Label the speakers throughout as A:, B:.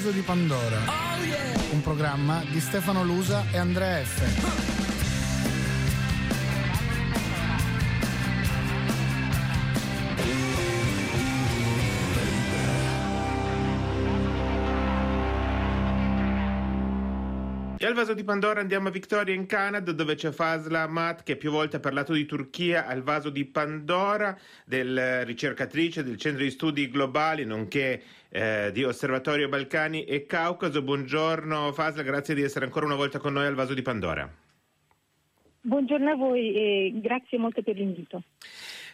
A: vaso di Pandora. Un programma di Stefano Lusa e Andrea F.
B: E al vaso di Pandora andiamo a Victoria in Canada dove c'è Fasla Amat che più volte ha parlato di Turchia al vaso di Pandora, del ricercatrice del Centro di Studi Globali nonché eh, di Osservatorio Balcani e Caucaso. Buongiorno Fasla, grazie di essere ancora una volta con noi al vaso di Pandora.
C: Buongiorno a voi e grazie molto per l'invito.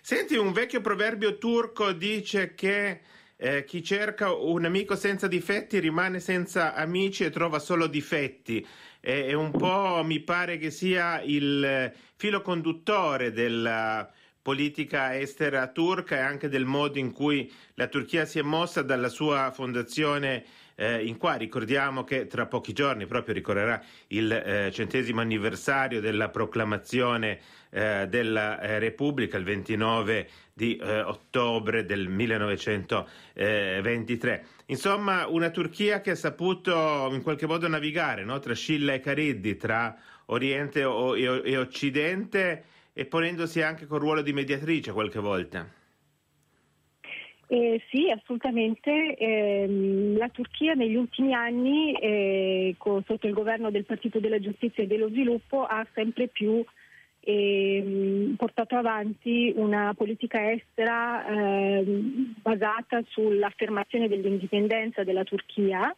B: Senti, un vecchio proverbio turco dice che eh, chi cerca un amico senza difetti rimane senza amici e trova solo difetti. E, e un po' mi pare che sia il filo conduttore della politica estera turca e anche del modo in cui la Turchia si è mossa dalla sua fondazione eh, in qua. Ricordiamo che tra pochi giorni proprio ricorrerà il eh, centesimo anniversario della proclamazione eh, della eh, Repubblica, il 29 di eh, ottobre del 1923. Insomma, una Turchia che ha saputo in qualche modo navigare no? tra Scilla e Cariddi, tra Oriente e Occidente e ponendosi anche col ruolo di mediatrice qualche volta.
C: Eh, sì, assolutamente. Eh, la Turchia negli ultimi anni, eh, con, sotto il governo del Partito della Giustizia e dello Sviluppo, ha sempre più ehm, portato avanti una politica estera ehm, basata sull'affermazione dell'indipendenza della Turchia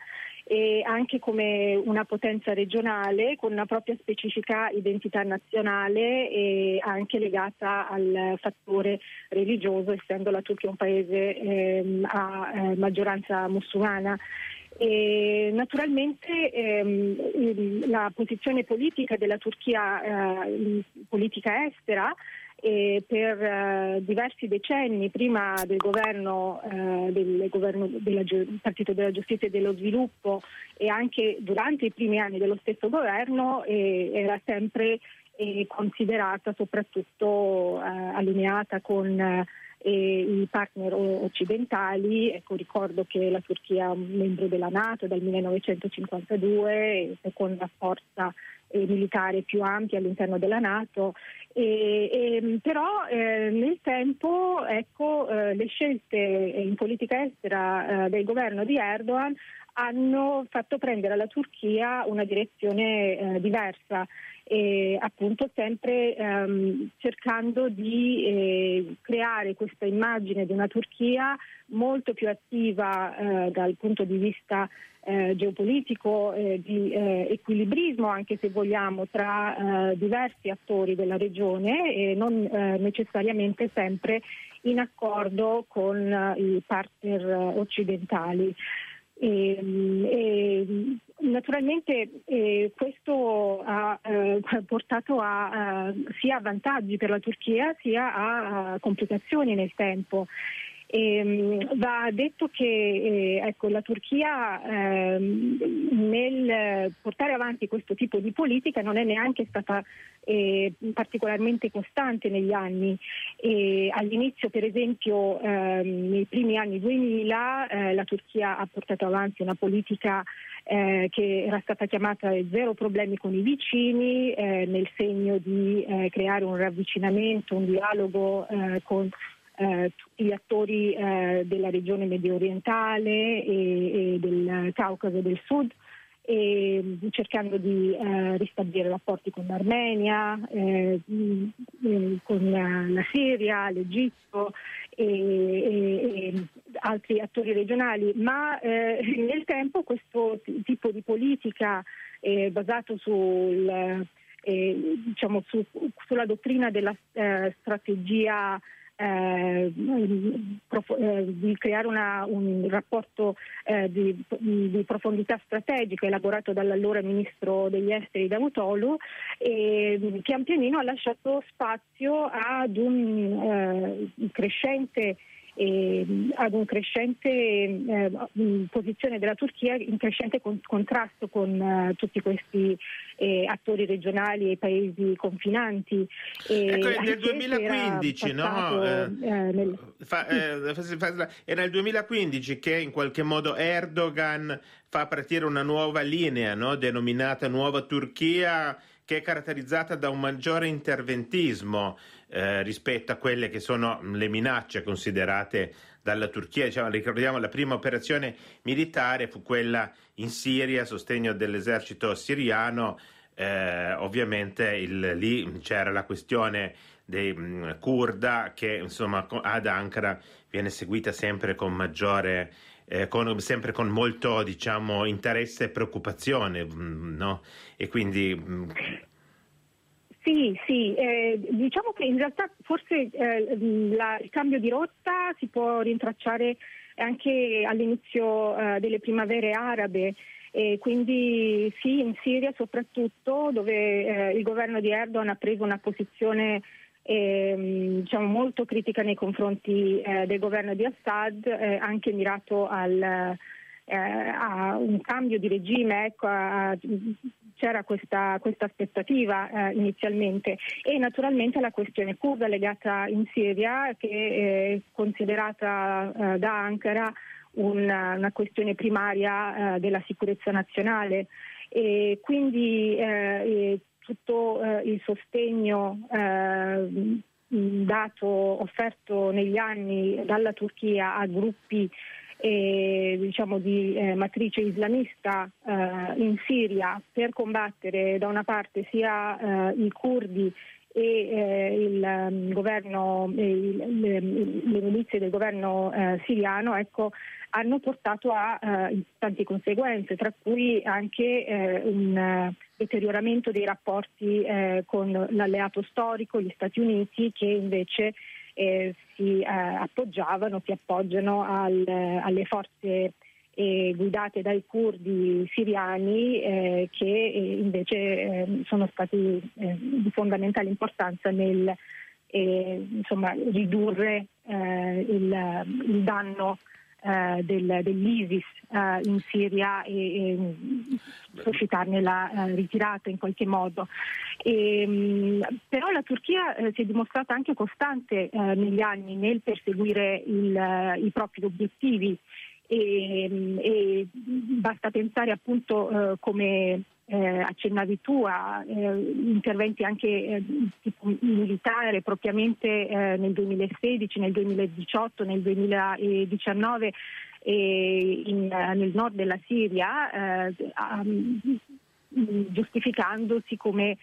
C: e anche come una potenza regionale con una propria specifica identità nazionale e anche legata al fattore religioso, essendo la Turchia un paese ehm, a eh, maggioranza musulmana. E naturalmente ehm, la posizione politica della Turchia, eh, politica estera, e per eh, diversi decenni prima del governo, eh, del governo del Partito della Giustizia e dello Sviluppo e anche durante i primi anni dello stesso governo eh, era sempre eh, considerata soprattutto eh, allineata con eh, i partner occidentali. Ecco, ricordo che la Turchia è un membro della Nato dal 1952, seconda forza militare più ampia all'interno della Nato. E, e, però eh, nel tempo ecco, eh, le scelte in politica estera eh, del governo di Erdogan hanno fatto prendere alla Turchia una direzione eh, diversa e appunto sempre ehm, cercando di eh, creare questa immagine di una Turchia molto più attiva eh, dal punto di vista eh, geopolitico, eh, di eh, equilibrismo anche se vogliamo tra eh, diversi attori della regione e non eh, necessariamente sempre in accordo con i partner occidentali. E, e, naturalmente eh, questo ha eh, portato a, uh, sia a vantaggi per la Turchia sia a, a complicazioni nel tempo. E, ehm, va detto che eh, ecco, la Turchia eh, nel portare avanti questo tipo di politica non è neanche stata eh, particolarmente costante negli anni. all'inizio, per esempio, ehm, nei primi anni 2000 eh, la Turchia ha portato avanti una politica eh, che era stata chiamata Zero problemi con i vicini, eh, nel segno di eh, creare un ravvicinamento, un dialogo eh, con eh, tutti gli attori eh, della regione medio orientale e, e del Caucaso del Sud e mm, cercando di eh, ristabilire rapporti con l'Armenia, eh, mm, eh, con la Siria, l'Egitto e, e, e altri attori regionali, ma eh, nel tempo questo tipo di politica eh, basato sul, eh, diciamo su, sulla dottrina della strategia eh, eh, di creare una, un rapporto eh, di, di, profondità strategica elaborato dall'allora ministro degli esteri Davutoglu e pian pianino ha lasciato spazio ad un eh, crescente eh, ad un crescente eh, posizione della Turchia in crescente con, contrasto con eh, tutti questi eh, attori regionali e paesi confinanti.
B: ecco, è nel 2015, no? Eh, nel... Fa, è nel 2015 che in qualche modo Erdogan fa partire una nuova linea no? denominata Nuova Turchia che è caratterizzata da un maggiore interventismo eh, rispetto a quelle che sono le minacce considerate dalla Turchia. Diciamo, ricordiamo la prima operazione militare fu quella in Siria a sostegno dell'esercito siriano. Eh, ovviamente il, lì c'era la questione dei mh, mm, kurda che insomma ad Ankara viene seguita sempre con maggiore eh, con, sempre con molto diciamo, interesse e preoccupazione, mm, no? E quindi mm,
C: sì, sì, eh, diciamo che in realtà forse eh, la, il cambio di rotta si può rintracciare anche all'inizio eh, delle primavere arabe. E quindi sì, in Siria soprattutto, dove eh, il governo di Erdogan ha preso una posizione ehm, diciamo, molto critica nei confronti eh, del governo di Assad, eh, anche mirato al, a un cambio di regime, ecco, a, c'era questa, questa aspettativa eh, inizialmente. E naturalmente la questione kurda legata in Siria che è considerata eh, da Ankara una, una questione primaria eh, della sicurezza nazionale. E quindi eh, tutto eh, il sostegno eh, dato, offerto negli anni dalla Turchia a gruppi eh, diciamo di eh, matrice islamista eh, in Siria per combattere da una parte sia eh, i curdi e eh, il um, governo, il, le, le, milizie del governo eh, siriano ecco, hanno portato a tante conseguenze, tra cui anche un deterioramento dei rapporti con l'alleato storico, gli Stati Uniti, che invece eh, si eh, appoggiavano, si appoggiano al, alle forze eh, guidate dai curdi siriani eh, che eh, invece ehm, sono stati di fondamentale importanza nel insomma, ridurre il, il, danno eh, del, dell'ISIS eh, in Siria e, e suscitarne la eh, ritirata in qualche modo. E, ehm, però la Turchia eh, si è dimostrata anche costante eh, negli anni nel perseguire il, eh, i propri obiettivi e, e basta pensare appunto come eh, accennavi tu a eh, interventi anche eh, militare propriamente eh, nel 2016, nel 2018, nel 2019 in, nel nord della Siria, um, giustificandosi come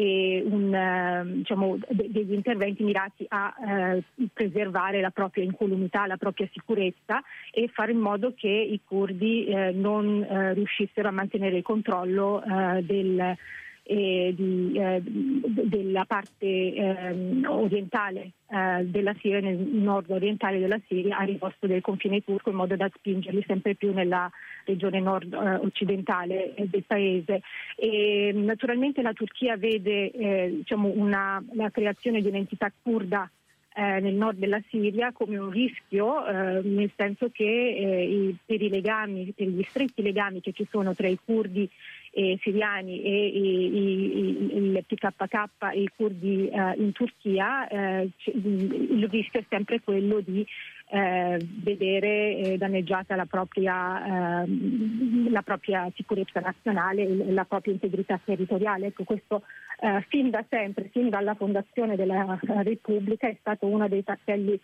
C: un, ehm, diciamo, degli interventi mirati a eh, preservare la propria incolumità, la propria sicurezza e fare in modo che i curdi eh, non eh, riuscissero a mantenere il controllo eh, del, eh, di, eh, della parte eh, orientale eh, della Siria, nel nord orientale della Siria, a riposto del confine turco in modo da spingerli sempre più nella regione nord eh, occidentale eh, del paese. E, naturalmente la Turchia vede diciamo una, la creazione di un'entità kurda eh, nel nord della Siria come un rischio, eh, nel senso che eh, i, per legami, per gli stretti legami che ci sono tra i curdi eh, siriani e i, i, il PKK i curdi eh, in Turchia, eh, il rischio è sempre quello di eh, vedere eh, danneggiata la propria, eh, la propria, sicurezza nazionale e la propria integrità territoriale. Ecco, questo eh, fin da sempre, fin dalla fondazione della Repubblica, è stato uno dei tasselli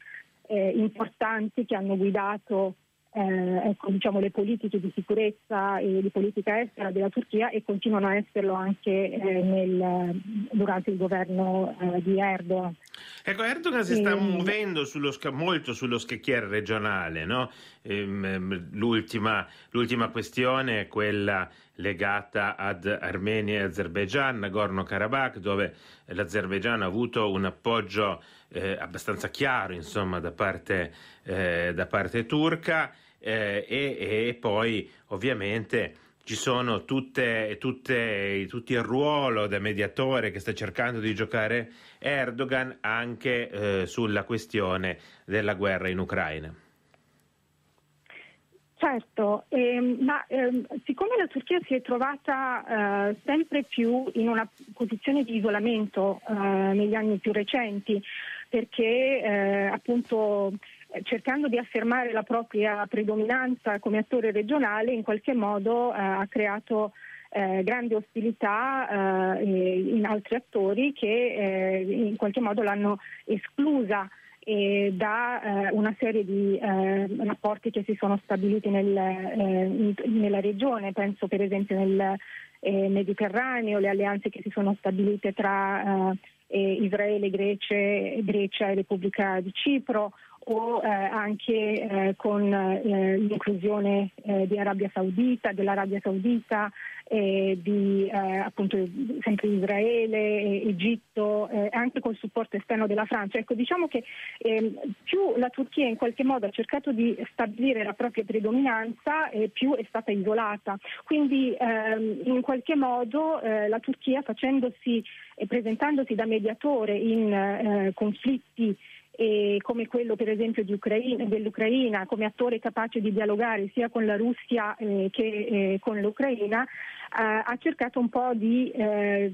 C: importanti che hanno guidato eh, ecco, diciamo, le politiche di sicurezza e di politica estera della Turchia e continuano a esserlo anche eh, nel, durante il governo eh, di Erdogan.
B: Ecco, Erdogan si sta muovendo sullo, molto sullo scacchiere regionale, no? ehm, ehm l'ultima, l'ultima, questione è quella legata ad Armenia e Azerbaijan, Nagorno-Karabakh, dove l'Azerbaijan ha avuto un appoggio eh, abbastanza chiaro insomma, da, parte, eh, da parte turca eh, e, e, poi ovviamente ci sono tutte, tutte, tutti il ruolo del mediatore che sta cercando di giocare Erdogan anche eh, sulla questione della guerra in Ucraina.
C: Certo, ehm, ma ehm, siccome la Turchia si è trovata eh, sempre più in una posizione di isolamento eh, negli anni più recenti, perché eh, appunto cercando di affermare la propria predominanza come attore regionale, in qualche modo eh, ha creato eh, grande ostilità eh, in altri attori che eh, in qualche modo l'hanno esclusa eh, da eh, una serie di rapporti che si sono stabiliti nel, in, nella regione, penso per esempio nel Mediterraneo, le alleanze che si sono stabilite tra Israele, Grecia, Grecia e Repubblica di Cipro o eh, anche eh, con eh, l'inclusione eh, di Arabia Saudita, dell'Arabia Saudita, di eh, appunto sempre Israele, Egitto, anche col supporto esterno della Francia. Ecco, diciamo che ehm, più la Turchia in qualche modo ha cercato di stabilire la propria predominanza, più è stata isolata. Quindi ehm, in qualche modo la Turchia facendosi e presentandosi da mediatore in conflitti eh, come quello per esempio Ucraina, dell'Ucraina, come attore capace di dialogare sia con la Russia eh, che eh, con l'Ucraina, ha cercato un po' di eh,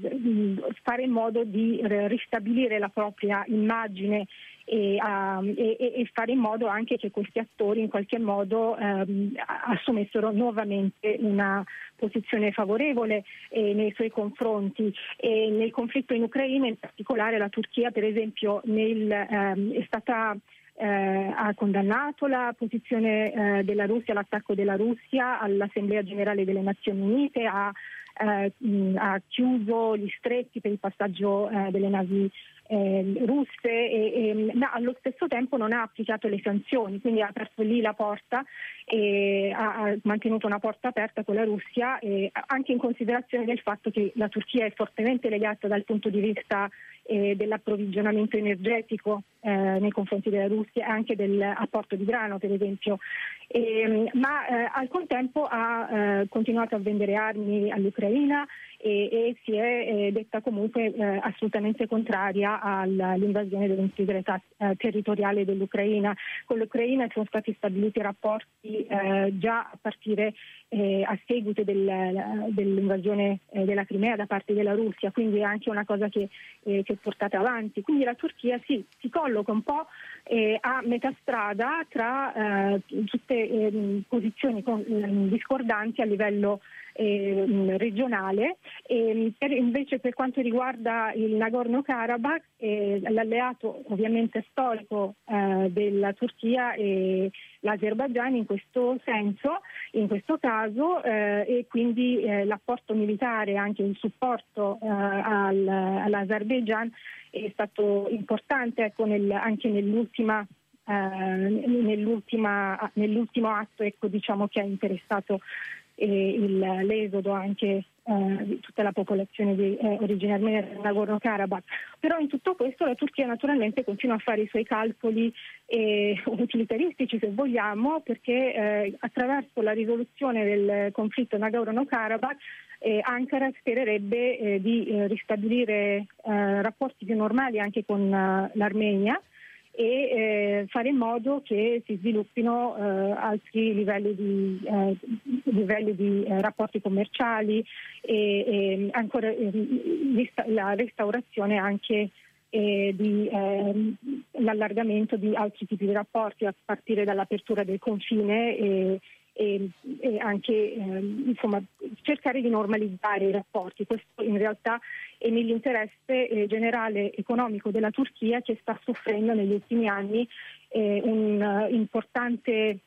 C: fare in modo di ristabilire la propria immagine e, uh, e, e, fare in modo anche che questi attori in qualche modo um, assumessero nuovamente una posizione favorevole eh, nei suoi confronti. E nel conflitto in Ucraina in particolare la Turchia per esempio nel, um, è stata eh, ha condannato la posizione eh, della Russia, l'attacco della Russia all'Assemblea generale delle Nazioni Unite, ha, eh, mh, ha chiuso gli stretti per il passaggio eh, delle navi eh, russe, e, e, ma allo stesso tempo non ha applicato le sanzioni, quindi ha aperto lì la porta e ha, ha mantenuto una porta aperta con la Russia, anche in considerazione del fatto che la Turchia è fortemente legata dal punto di vista eh, dell'approvvigionamento energetico eh, nei confronti della Russia e anche dell'apporto di grano per esempio, e, ma eh, al contempo ha eh, continuato a vendere armi all'Ucraina e, e si è eh, detta comunque eh, assolutamente contraria all'invasione dell'integrità territoriale dell'Ucraina. Con l'Ucraina sono stati stabiliti rapporti già a partire a seguito del, dell'invasione della Crimea da parte della Russia, quindi è anche una cosa che, che portate avanti. Quindi la Turchia sì, si colloca un po' eh, a metà strada tra eh, tutte eh, posizioni con, mm, discordanti a livello eh, regionale. E per, invece per quanto riguarda il Nagorno-Karabakh, eh, l'alleato ovviamente storico eh, della Turchia e l'Azerbaigian in questo senso, in questo caso, eh, e quindi eh, l'apporto militare, anche il supporto eh, al, all'Azerbaigian è stato importante ecco, nel, anche nell'ultima Uh, nell'ultimo atto ecco, diciamo, che ha interessato e il, l'esodo anche eh, di tutta la popolazione di, eh, originaria del Nagorno-Karabakh. Però in tutto questo la Turchia naturalmente continua a fare i suoi calcoli eh, utilitaristici se vogliamo perché eh, attraverso la risoluzione del conflitto Nagorno-Karabakh eh, Ankara spererebbe eh, di ristabilire rapporti più normali anche con l'Armenia e eh, fare in modo che si sviluppino eh, altri livelli di, eh, livelli di eh, rapporti commerciali e, e ancora ehm, la restaurazione anche eh, di, ehm, l'allargamento di altri tipi di rapporti a partire dall'apertura del confine e, e, anche ehm, insomma, cercare di normalizzare i rapporti. Questo in realtà è nell'interesse eh, generale economico della Turchia che sta soffrendo negli ultimi anni eh, un uh, importante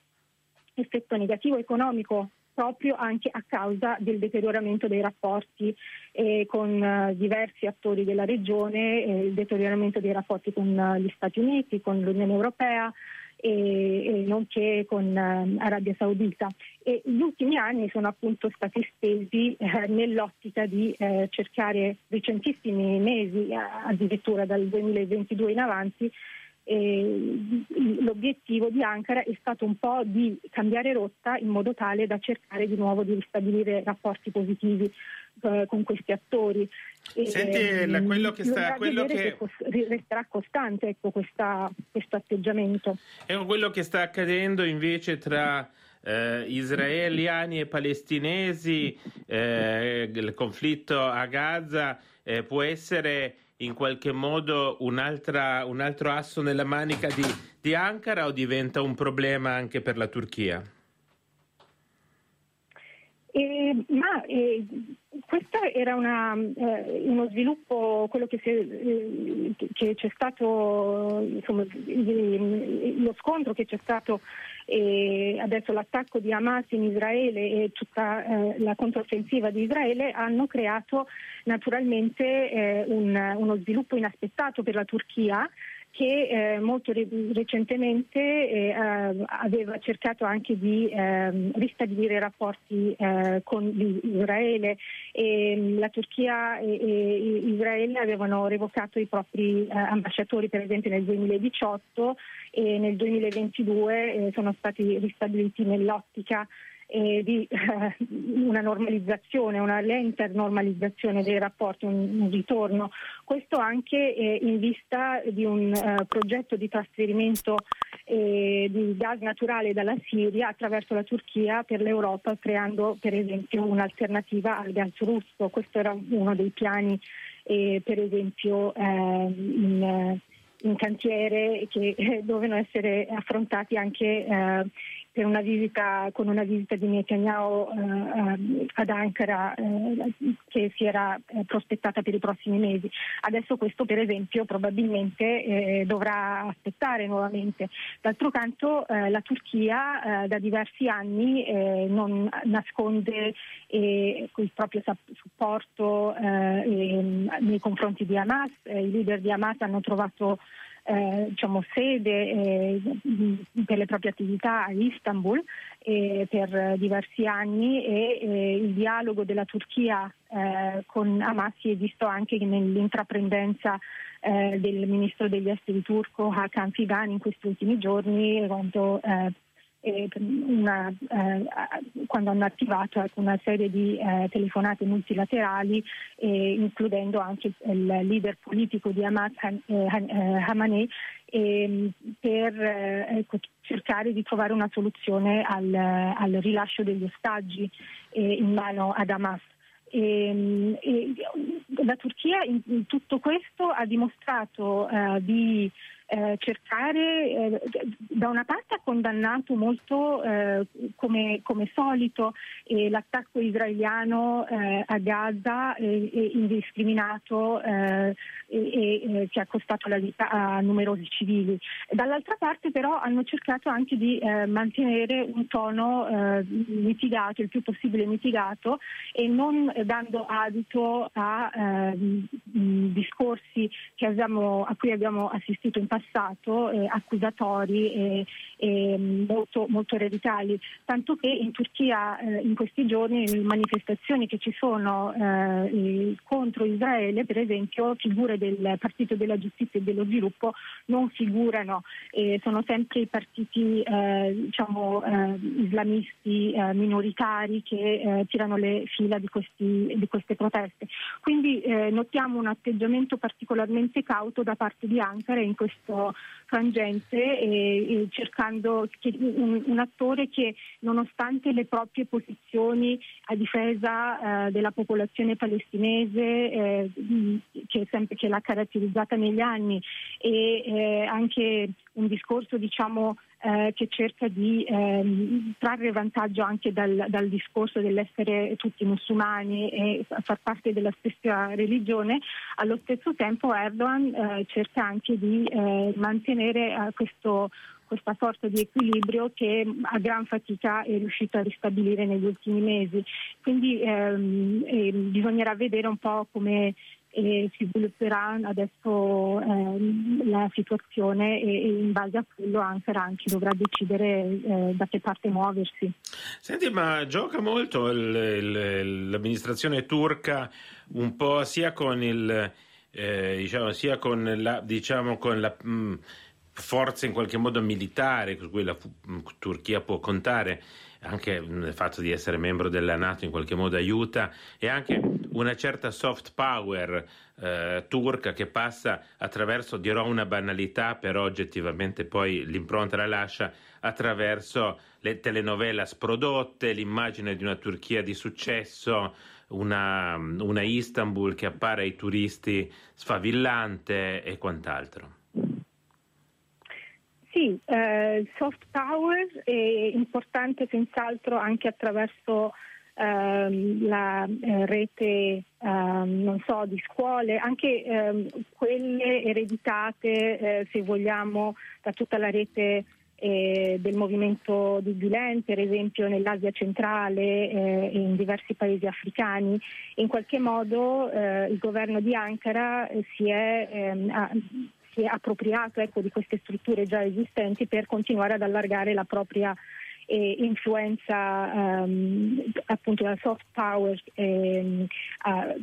C: effetto negativo economico proprio anche a causa del deterioramento dei rapporti eh, con uh, diversi attori della regione, eh, il deterioramento dei rapporti con uh, gli Stati Uniti, con l'Unione Europea, e, e nonché con eh, Arabia Saudita. E gli ultimi anni sono appunto stati spesi eh, nell'ottica di eh, cercare recentissimi mesi, addirittura dal 2022 in avanti, E l'obiettivo di Ankara è stato un po' di cambiare rotta in modo tale da cercare di nuovo di ristabilire rapporti positivi eh, con questi attori.
B: Senti, e, la, quello che sta... Quello
C: che... resterà costante ecco, questa, questo atteggiamento.
B: È quello che sta accadendo invece tra... Eh, israeliani e palestinesi, eh, il conflitto a Gaza eh, può essere in qualche modo un altro asso nella manica di, di Ankara o diventa un problema anche per la Turchia?
C: Eh, ma eh, questo era una, eh, uno sviluppo, quello che, si, eh, che c'è stato, insomma, lo scontro che c'è stato e adesso l'attacco di Hamas in Israele e tutta eh, la controffensiva di Israele hanno creato naturalmente eh, un, uno sviluppo inaspettato per la Turchia che eh, molto re- recentemente eh, aveva cercato anche di eh, ristabilire rapporti eh, con Israele. E, mm, la Turchia e, e, Israele avevano revocato i propri eh, ambasciatori per esempio nel 2018 e nel 2022 eh, sono stati ristabiliti nell'ottica eh, di eh, una normalizzazione, una lenta normalizzazione dei rapporti, un, un ritorno. Questo anche eh, in vista di un eh, progetto di trasferimento eh, di gas naturale dalla Siria attraverso la Turchia per l'Europa, creando per esempio un'alternativa al gas russo. Questo era uno dei piani eh, per esempio in in cantiere che eh, dovevano essere affrontati anche eh, una visita, con una visita di Netanyahu eh, ad Ankara eh, che si era eh, prospettata per i prossimi mesi. Adesso questo per esempio probabilmente eh, dovrà aspettare nuovamente. D'altro canto eh, la Turchia da diversi anni non nasconde il proprio supporto nei confronti di Hamas, i leader di Hamas hanno trovato eh, diciamo, sede eh, per le proprie attività a Istanbul eh, per diversi anni e il dialogo della Turchia eh, con Hamas si è visto anche nell'intraprendenza eh, del ministro degli esteri turco Hakan Fidan in questi ultimi giorni quando eh, una, eh, quando hanno attivato una serie di eh, telefonate multilaterali, eh, includendo anche il leader politico di Hamas, eh, eh, Hamaneh, ehm, per ecco, cercare di trovare una soluzione al, al rilascio degli ostaggi eh, in mano ad Hamas. E, ehm, e, la Turchia in, in, tutto questo ha dimostrato di eh, cercare, eh, da una parte ha condannato molto eh, come, come, solito l'attacco israeliano eh, a Gaza indiscriminato e, che ha costato la vita a numerosi civili. Dall'altra parte però hanno cercato anche di eh, mantenere un tono eh, mitigato, il più possibile mitigato e non dando adito a discorsi abbiamo, a cui abbiamo assistito in passato passato eh, accusatori e, e molto, molto radicali, tanto che in Turchia eh, in questi giorni le manifestazioni che ci sono eh, contro Israele, per esempio, figure del Partito della Giustizia e dello Sviluppo non figurano, sono sempre i partiti eh, diciamo, eh, islamisti eh, minoritari che tirano le fila di, questi, di queste proteste. Quindi notiamo un atteggiamento particolarmente cauto da parte di Ankara in questo questo frangente e, e cercando che, un, un, attore che nonostante le proprie posizioni a difesa eh, della popolazione palestinese eh, che, sempre, che l'ha caratterizzata negli anni e eh, anche un discorso diciamo eh, che cerca di ehm, trarre vantaggio anche dal, dal, discorso dell'essere tutti musulmani e far parte della stessa religione, allo stesso tempo Erdogan eh, cerca anche di eh, mantenere eh, questo questa sorta di equilibrio che a gran fatica è riuscito a ristabilire negli ultimi mesi. Quindi ehm, eh, bisognerà vedere un po' come e si svilupperà adesso eh, la situazione e, e, in base a quello anche Ranchi dovrà decidere eh, da che parte muoversi.
B: Senti, ma gioca molto il, il, l'amministrazione turca un po' sia con il eh, diciamo, sia con la, diciamo, con la mh, mm, forza in qualche modo militare su cui la Turchia può contare, anche il fatto di essere membro della Nato in qualche modo aiuta, e anche una certa soft power eh, turca che passa attraverso, dirò una banalità, però oggettivamente poi l'impronta la lascia, attraverso le telenovelas prodotte, l'immagine di una Turchia di successo, una, una Istanbul che appare ai turisti sfavillante e quant'altro.
C: Sì, eh, soft power è importante senz'altro anche attraverso ehm, la eh, rete ehm, so, di scuole, anche ehm, quelle ereditate, eh, se vogliamo, da tutta la rete eh, del movimento di Gulen, per esempio nell'Asia centrale eh, e in diversi paesi africani. In qualche modo eh, il governo di Ankara si è, ehm, si è appropriato ecco, di queste strutture già esistenti per continuare ad allargare la propria eh, influenza ehm, appunto la soft power ehm, a,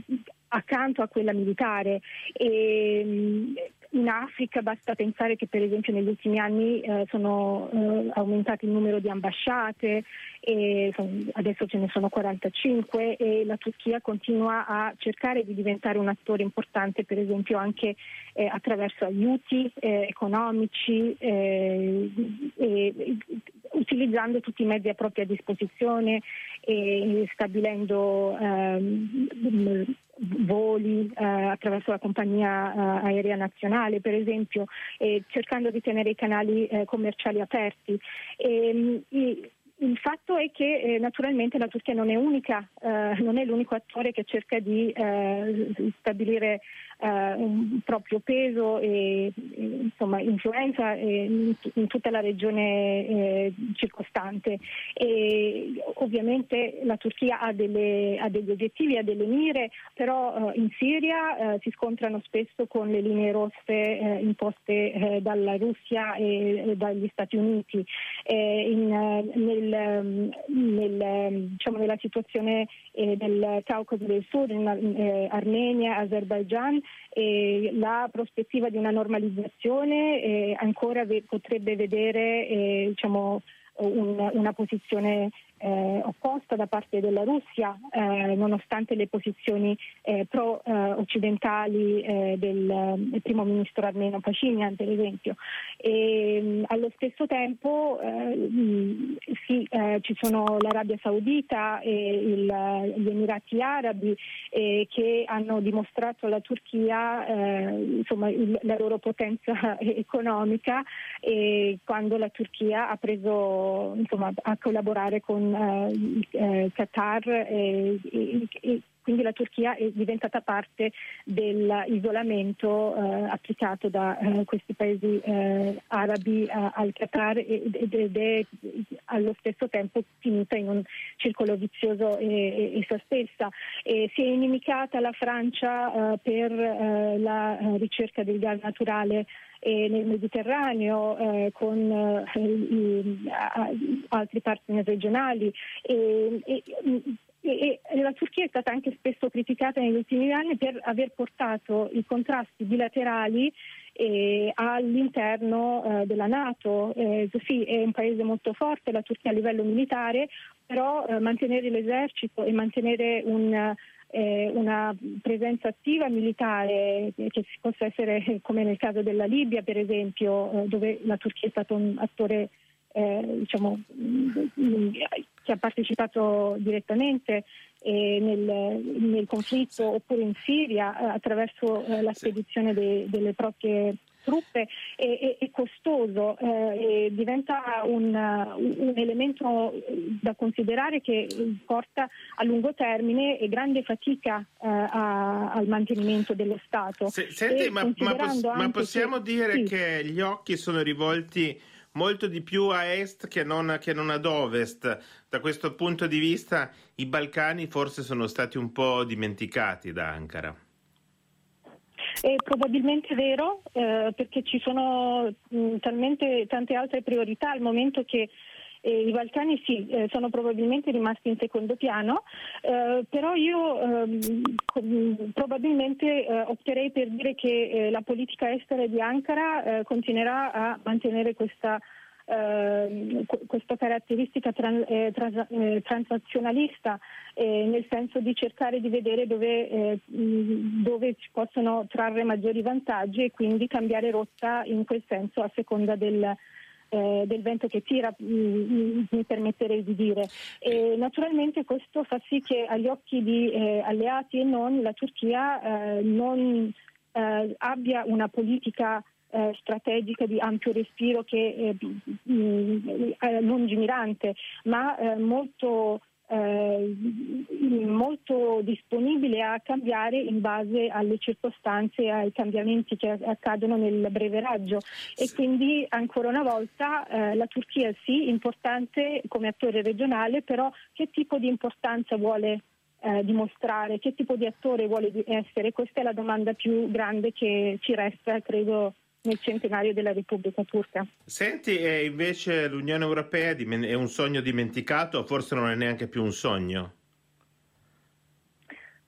C: accanto a quella militare. E, ehm, in Africa basta pensare che per esempio negli ultimi anni eh, sono eh, aumentati il numero di ambasciate, e, adesso ce ne sono 45 e la Turchia continua a cercare di diventare un attore importante per esempio anche eh, attraverso aiuti eh, economici eh, e, utilizzando tutti i mezzi a propria disposizione e stabilendo ehm, voli eh, attraverso la compagnia eh, aerea nazionale, per esempio, e cercando di tenere i canali eh, commerciali aperti. E, e, il fatto è che eh, naturalmente la Turchia non è, unica, eh, non è l'unico attore che cerca di eh, stabilire eh, proprio peso e, insomma, influenza in, in, tutta la regione eh, circostante. E, ovviamente la Turchia ha, delle, ha, degli obiettivi, ha delle mire, però eh, in Siria si scontrano spesso con le linee rosse imposte dalla Russia e, e, dagli Stati Uniti. In, nel, ehm, nel, ehm, diciamo, nella situazione del Caucaso del Sud, in Armenia, Azerbaijan, e la prospettiva di una normalizzazione eh, ancora ve- potrebbe vedere eh, diciamo, un, una posizione eh, opposta da parte della Russia, eh, nonostante le posizioni eh, pro-occidentali eh, del, del, primo ministro armeno Pacinian, per esempio. E, allo stesso tempo eh, sì, eh, ci sono l'Arabia Saudita e il, gli Emirati Arabi che hanno dimostrato alla Turchia insomma, il, la loro potenza economica quando la Turchia ha preso insomma, a collaborare con eh, eh, Qatar e, e, e, quindi la Turchia è diventata parte dell'isolamento eh, applicato da eh, questi paesi eh, arabi al Qatar ed è allo stesso tempo finita in un circolo vizioso essa stessa. E si è inimicata la Francia eh, per la ricerca del gas naturale nel Mediterraneo eh, con eh, altri partner regionali e, e, e, la Turchia è stata anche spesso criticata negli ultimi anni per aver portato i contrasti bilaterali eh, all'interno eh, della Nato. Eh, sì, è un paese molto forte la Turchia a livello militare, però eh, mantenere l'esercito e mantenere un eh, una presenza attiva militare che possa essere come nel caso della Libia per esempio eh, dove la Turchia è stato un attore eh, diciamo, che ha partecipato direttamente eh, nel, nel, conflitto oppure in Siria eh, attraverso eh, la spedizione de, delle proprie truppe è, è costoso, eh, diventa un, un, elemento da considerare che porta a lungo termine e grande fatica eh, a, al mantenimento dello Stato.
B: Se, senti, ma, ma, poss- ma, possiamo che, dire sì. che gli occhi sono rivolti molto di più a est che non, che non, ad ovest. Da questo punto di vista i Balcani forse sono stati un po' dimenticati da Ankara.
C: È probabilmente vero eh, perché ci sono mh, talmente tante altre priorità al momento che E I Balcani sì, eh, sono probabilmente rimasti in secondo piano, eh, però io ehm, probabilmente eh, opterei per dire che eh, la politica estera di Ankara continuerà a mantenere questa eh, questa caratteristica tran, eh, trans, eh, transazionalista, eh, nel senso di cercare di vedere dove, eh, dove, si possono trarre maggiori vantaggi e quindi cambiare rotta in quel senso a seconda del, eh, del vento che tira, mi permetterei di dire. E naturalmente questo fa sì che agli occhi di alleati e non la Turchia non abbia una politica eh, strategica di ampio respiro che è eh, lungimirante, ma eh, molto eh, molto disponibile a cambiare in base alle circostanze e ai cambiamenti che accadono nel breve raggio e quindi ancora una volta eh, la Turchia sì importante come attore regionale però che tipo di importanza vuole eh, dimostrare, che tipo di attore vuole essere? Questa è la domanda più grande che ci resta credo nel centenario della Repubblica Turca.
B: Senti, e invece l'Unione Europea è un sogno dimenticato o forse non è neanche più un sogno?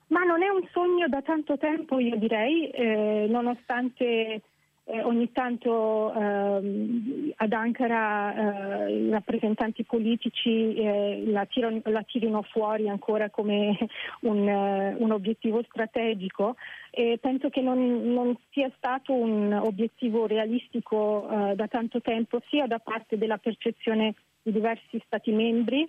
C: Ma non è un sogno da tanto tempo, io direi, eh, nonostante eh, ogni tanto ehm, ad Ankara eh, i rappresentanti politici eh, la, tirano, la, tirino fuori ancora come un, eh, un obiettivo strategico. E penso che non, non, sia stato un obiettivo realistico eh, da tanto tempo sia da parte della percezione di diversi Stati membri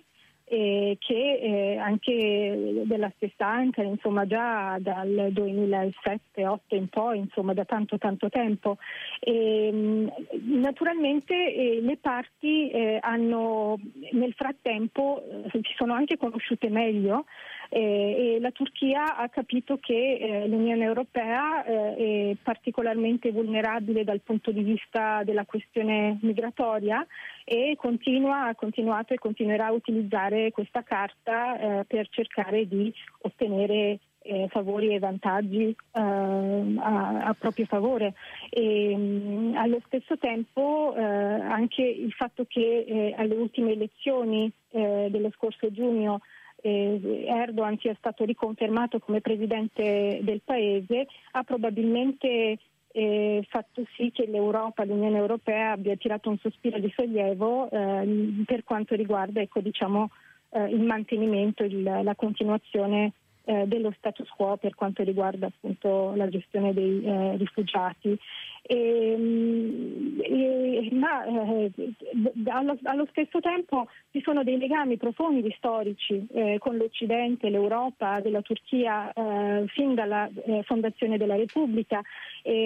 C: eh, che eh, anche della stessa Ankara, insomma già dal 2007-2008 in poi, insomma da tanto tanto tempo. E, naturalmente eh, le parti eh, hanno nel frattempo eh, si sono anche conosciute meglio e la Turchia ha capito che eh, l'Unione Europea eh, è particolarmente vulnerabile dal punto di vista della questione migratoria e continua, ha continuato e continuerà a utilizzare questa carta eh, per cercare di ottenere eh, favori e vantaggi eh, a, a, proprio favore. E, mh, allo stesso tempo eh, anche il fatto che eh, alle ultime elezioni eh, dello scorso giugno eh, Erdogan sia stato riconfermato come presidente del paese ha probabilmente eh, fatto sì che l'Europa, l'Unione Europea abbia tirato un sospiro di sollievo eh, per quanto riguarda ecco, diciamo, eh, il mantenimento, il, la continuazione eh, dello status quo per quanto riguarda appunto la gestione dei eh, rifugiati. E, mm, e, ma eh, allo, allo, stesso tempo ci sono dei legami profondi storici eh, con l'Occidente, l'Europa, della Turchia eh, fin dalla eh, fondazione della Repubblica,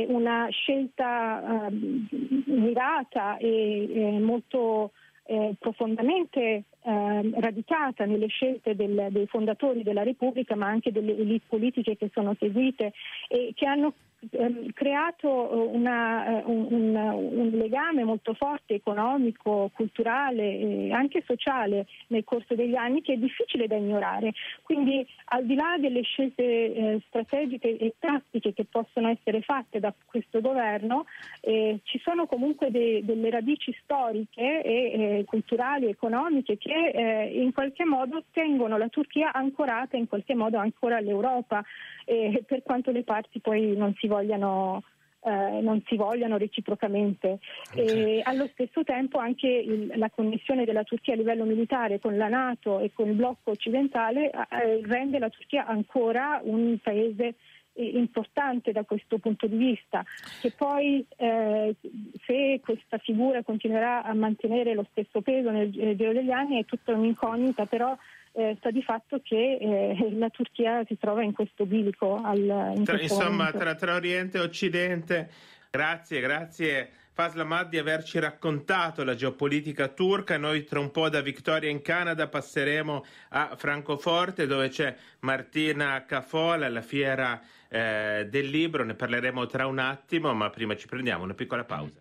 C: una scelta ehm, mirata e molto eh, profondamente eh, radicata nelle scelte del, dei fondatori della Repubblica, ma anche delle elite politiche che sono seguite e che hanno ehm, creato eh, una, eh, un, un, legame molto forte economico, culturale e anche sociale nel corso degli anni che è difficile da ignorare. Quindi al di là delle scelte eh, strategiche e tattiche che possono essere fatte da questo governo, eh, ci sono comunque de, delle radici storiche e eh, culturali, economiche che eh, in qualche modo tengono la Turchia ancorata in qualche modo ancora all'Europa, per quanto le parti poi non si vogliano eh, non si vogliano reciprocamente. E allo stesso tempo anche il, la connessione della Turchia a livello militare con la Nato e con il blocco occidentale eh, rende la Turchia ancora un paese eh, importante da questo punto di vista, che poi eh, se questa figura continuerà a mantenere lo stesso peso nel, nel giro degli anni è tutta un'incognita, però eh, sta di fatto che eh, la Turchia si trova in questo bilico. Al, in
B: tra, insomma, tra, tra, Oriente e Occidente. Grazie, grazie. Faslamad di averci raccontato la geopolitica turca. Noi tra un po' da Victoria in Canada passeremo a Francoforte dove c'è Martina Cafola, la fiera eh, del libro. Ne parleremo tra un attimo, ma prima ci prendiamo una piccola pausa.